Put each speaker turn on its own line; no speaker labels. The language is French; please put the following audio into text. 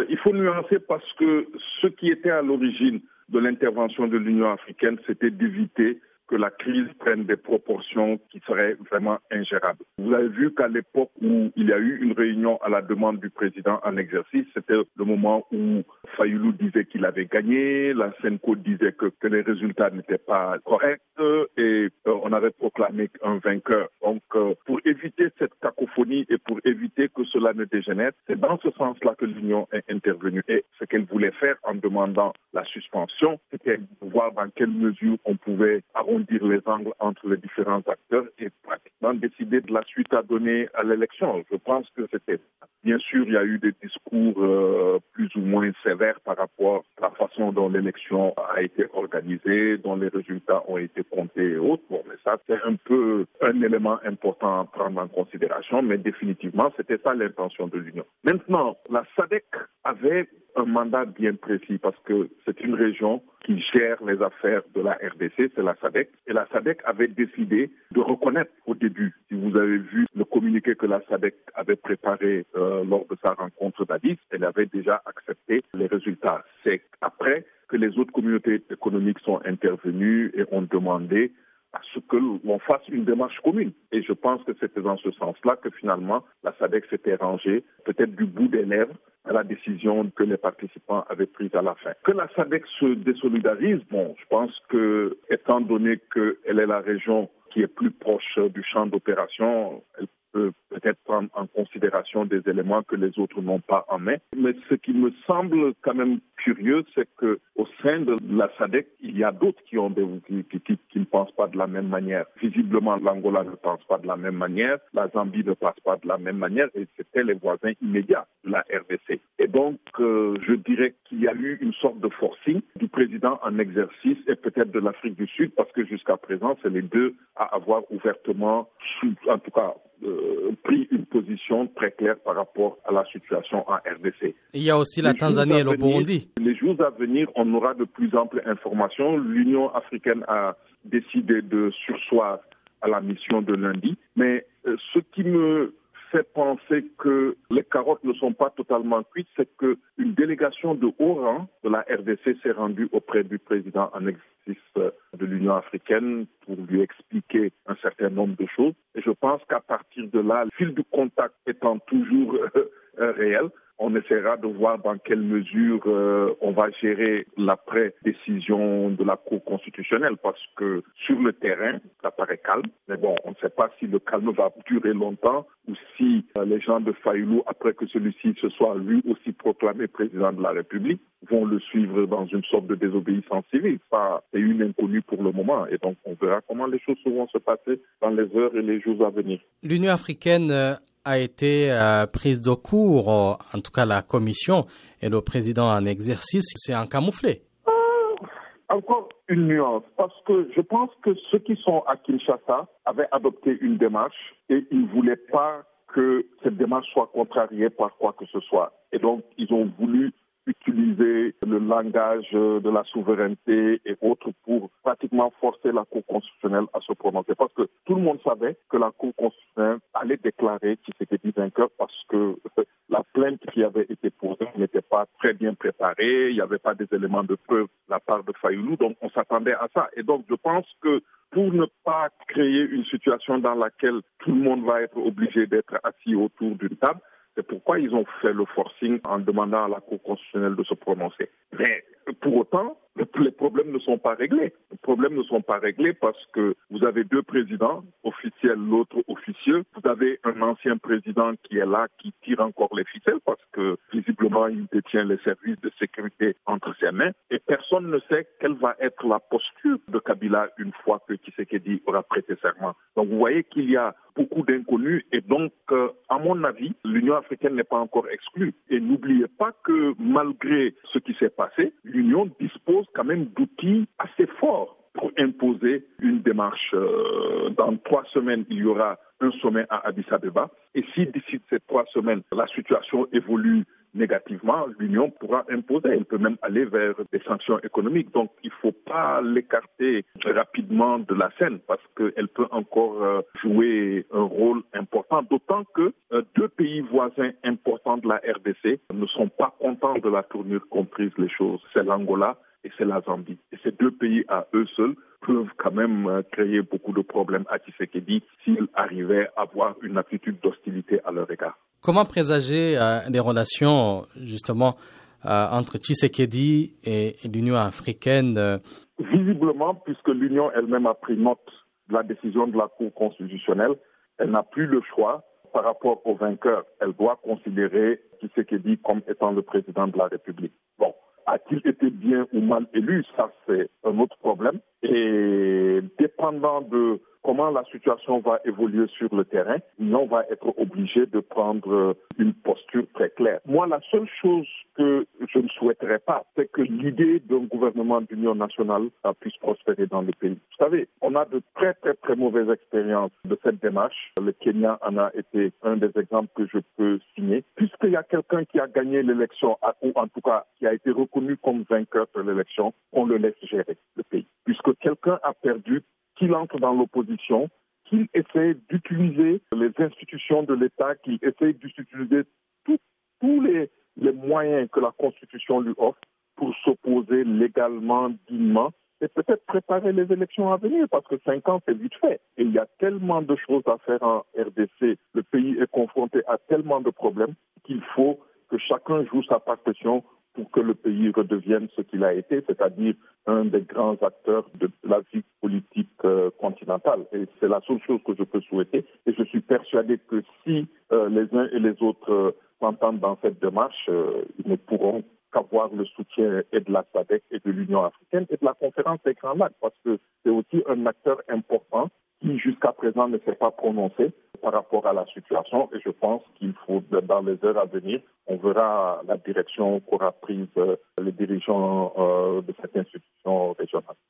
Euh, il faut nuancer parce que ce qui était à l'origine de l'intervention de l'Union africaine, c'était d'éviter que la crise prenne des proportions qui seraient vraiment ingérables. Vous avez vu qu'à l'époque où il y a eu une réunion à la demande du président en exercice, c'était le moment où Fayoulou disait qu'il avait gagné, la Senko disait que, les résultats n'étaient pas corrects et euh, on avait proclamé un vainqueur. Donc, euh, pour éviter cette cacophonie et pour cela ne dégénère, c'est dans ce sens-là que l'Union est intervenue. Et ce qu'elle voulait faire en demandant la suspension, c'était voir dans quelle mesure on pouvait arrondir les angles entre les différents acteurs et pratiquement décider de la suite à donner à l'élection. Je pense que c'était Bien sûr, il y a eu des discours euh, plus ou moins sévères par rapport à la façon dont l'élection a été organisée, dont les résultats ont été comptés et autres. Bon, mais ça, c'est un peu un élément important à prendre en considération, mais définitivement, c'était ça l'intention de l'Union. Maintenant, la SADC avait un mandat bien précis parce que c'est une région qui gère les affaires de la RDC, c'est la SADC. Et la SADC avait décidé de reconnaître au début, si vous avez vu le communiqué que la SADC avait préparé euh, lors de sa rencontre d'Addis, elle avait déjà accepté les résultats. C'est après que les autres communautés économiques sont intervenues et ont demandé à ce que l'on fasse une démarche commune. Et je pense que c'était dans ce sens-là que finalement la SADC s'était rangée, peut-être du bout des lèvres, à la décision que les participants avaient prise à la fin. Que la SADC se désolidarise, bon, je pense que, étant donné qu'elle est la région qui est plus proche du champ d'opération, peut peut-être prendre en considération des éléments que les autres n'ont pas en main. Mais ce qui me semble quand même curieux, c'est que au sein de la SADC, il y a d'autres qui ont des, qui, qui, qui, ne pensent pas de la même manière. Visiblement, l'Angola ne pense pas de la même manière, la Zambie ne pense pas de la même manière, et c'était les voisins immédiats de la RDC. Donc, euh, je dirais qu'il y a eu une sorte de forcing du président en exercice et peut-être de l'Afrique du Sud, parce que jusqu'à présent, c'est les deux à avoir ouvertement, en tout cas, euh, pris une position très claire par rapport à la situation en RDC.
Il y a aussi la Tanzanie et le Burundi.
Les jours à venir, on aura de plus amples informations. L'Union africaine a décidé de sursoir à la mission de lundi. Mais euh, ce qui me fait penser que carottes ne sont pas totalement cuites, c'est qu'une délégation de haut rang de la RDC s'est rendue auprès du président en exercice de l'Union africaine pour lui expliquer un certain nombre de choses. Et je pense qu'à partir de là, le fil du contact étant toujours euh, réel, on essaiera de voir dans quelle mesure euh, on va gérer l'après-décision de la Cour constitutionnelle parce que sur le terrain, ça paraît calme. Mais bon, on ne sait pas si le calme va durer longtemps ou si euh, les gens de Fayoulou, après que celui-ci se soit lui aussi proclamé président de la République, vont le suivre dans une sorte de désobéissance civile. Ça, c'est une inconnue pour le moment. Et donc, on verra comment les choses vont se passer dans les heures et les jours à venir.
L'Union africaine euh, a été euh, prise de court, en tout cas la commission et le président en exercice, c'est un camouflé.
Encore une nuance, parce que je pense que ceux qui sont à Kinshasa avaient adopté une démarche et ils ne voulaient pas que cette démarche soit contrariée par quoi que ce soit. Et donc, ils ont voulu utiliser le langage de la souveraineté et autres pour pratiquement forcer la Cour constitutionnelle à se prononcer. Parce que tout le monde savait que la Cour constitutionnelle allait déclarer qu'il s'était dit vainqueur parce que la plainte qui avait été posée n'était pas très bien préparée, il n'y avait pas des éléments de preuve de la part de Fayoulou, donc on s'attendait à ça. Et donc je pense que pour ne pas créer une situation dans laquelle tout le monde va être obligé d'être assis autour d'une table, c'est pourquoi ils ont fait le forcing en demandant à la Cour constitutionnelle de se prononcer. Mais pour autant, les problèmes ne sont pas réglés. Les problèmes ne sont pas réglés parce que vous avez deux présidents, officiels, l'autre officieux. Vous avez un ancien président qui est là, qui tire encore les ficelles parce que visiblement il détient les services de sécurité entre ses mains. Et personne ne sait quelle va être la posture de Kabila une fois que Tshisekedi aura prêté serment. Donc vous voyez qu'il y a beaucoup d'inconnus et donc, euh, à mon avis, l'Union africaine n'est pas encore exclue. Et n'oubliez pas que malgré ce qui s'est passé, dispose quand même d'outils assez forts pour imposer une démarche. Euh, dans trois semaines, il y aura un sommet à Addis Abeba. Et si d'ici ces trois semaines, la situation évolue négativement, l'Union pourra imposer. Elle peut même aller vers des sanctions économiques. Donc, il ne faut pas l'écarter rapidement de la scène parce qu'elle peut encore euh, jouer un rôle important. D'autant que euh, deux pays voisins importants de la RDC ne sont pas contents de la tournure qu'ont prise les choses. C'est l'Angola et c'est la Zambie. Et ces deux pays à eux seuls peuvent quand même euh, créer beaucoup de problèmes à Tshisekedi s'il arrivait à avoir une attitude d'hostilité à leur égard.
Comment présager euh, les relations justement euh, entre Tshisekedi et, l'Union africaine
Visiblement, puisque l'Union elle-même a pris note de la décision de la Cour constitutionnelle, elle n'a plus le choix par rapport au vainqueur. Elle doit considérer Tshisekedi comme étant le président de la République. Bon, a-t-il été bien ou mal élu? Ça, c'est un autre problème. Et dépendant de comment la situation va évoluer sur le terrain, on va être obligé de prendre une posture très claire. Moi, la seule chose que je ne souhaiterais pas, c'est que l'idée d'un gouvernement d'union nationale puisse prospérer dans le pays. Vous savez, on a de très très très mauvaises expériences de cette démarche. Le Kenya en a été un des exemples que je peux signer. Puisqu'il y a quelqu'un qui a gagné l'élection, ou en tout cas qui a été reconnu comme vainqueur de l'élection, on le laisse gérer le pays. Puisque quelqu'un a perdu, qu'il entre dans l'opposition, qu'il essaie d'utiliser les institutions de l'État, qu'il essaie d'utiliser tous les, moyens que la Constitution lui offre pour s'opposer légalement, dignement, et peut-être préparer les élections à venir, parce que cinq ans, c'est vite fait. Et il y a tellement de choses à faire en RDC. Le pays est confronté à tellement de problèmes qu'il faut que chacun joue sa partition que le pays redevienne ce qu'il a été, c'est-à-dire un des grands acteurs de la vie politique euh, continentale. Et c'est la seule chose que je peux souhaiter. Et je suis persuadé que si euh, les uns et les autres euh, s'entendent dans cette démarche, ils ne pourront qu'avoir le soutien et de la SADC et de l'Union africaine et de la conférence des Grands Lacs, parce que c'est aussi un acteur important qui jusqu'à présent ne s'est pas prononcé par rapport à la situation et je pense qu'il faut, dans les heures à venir, on verra la direction qu'aura prise les dirigeants de cette institution régionale.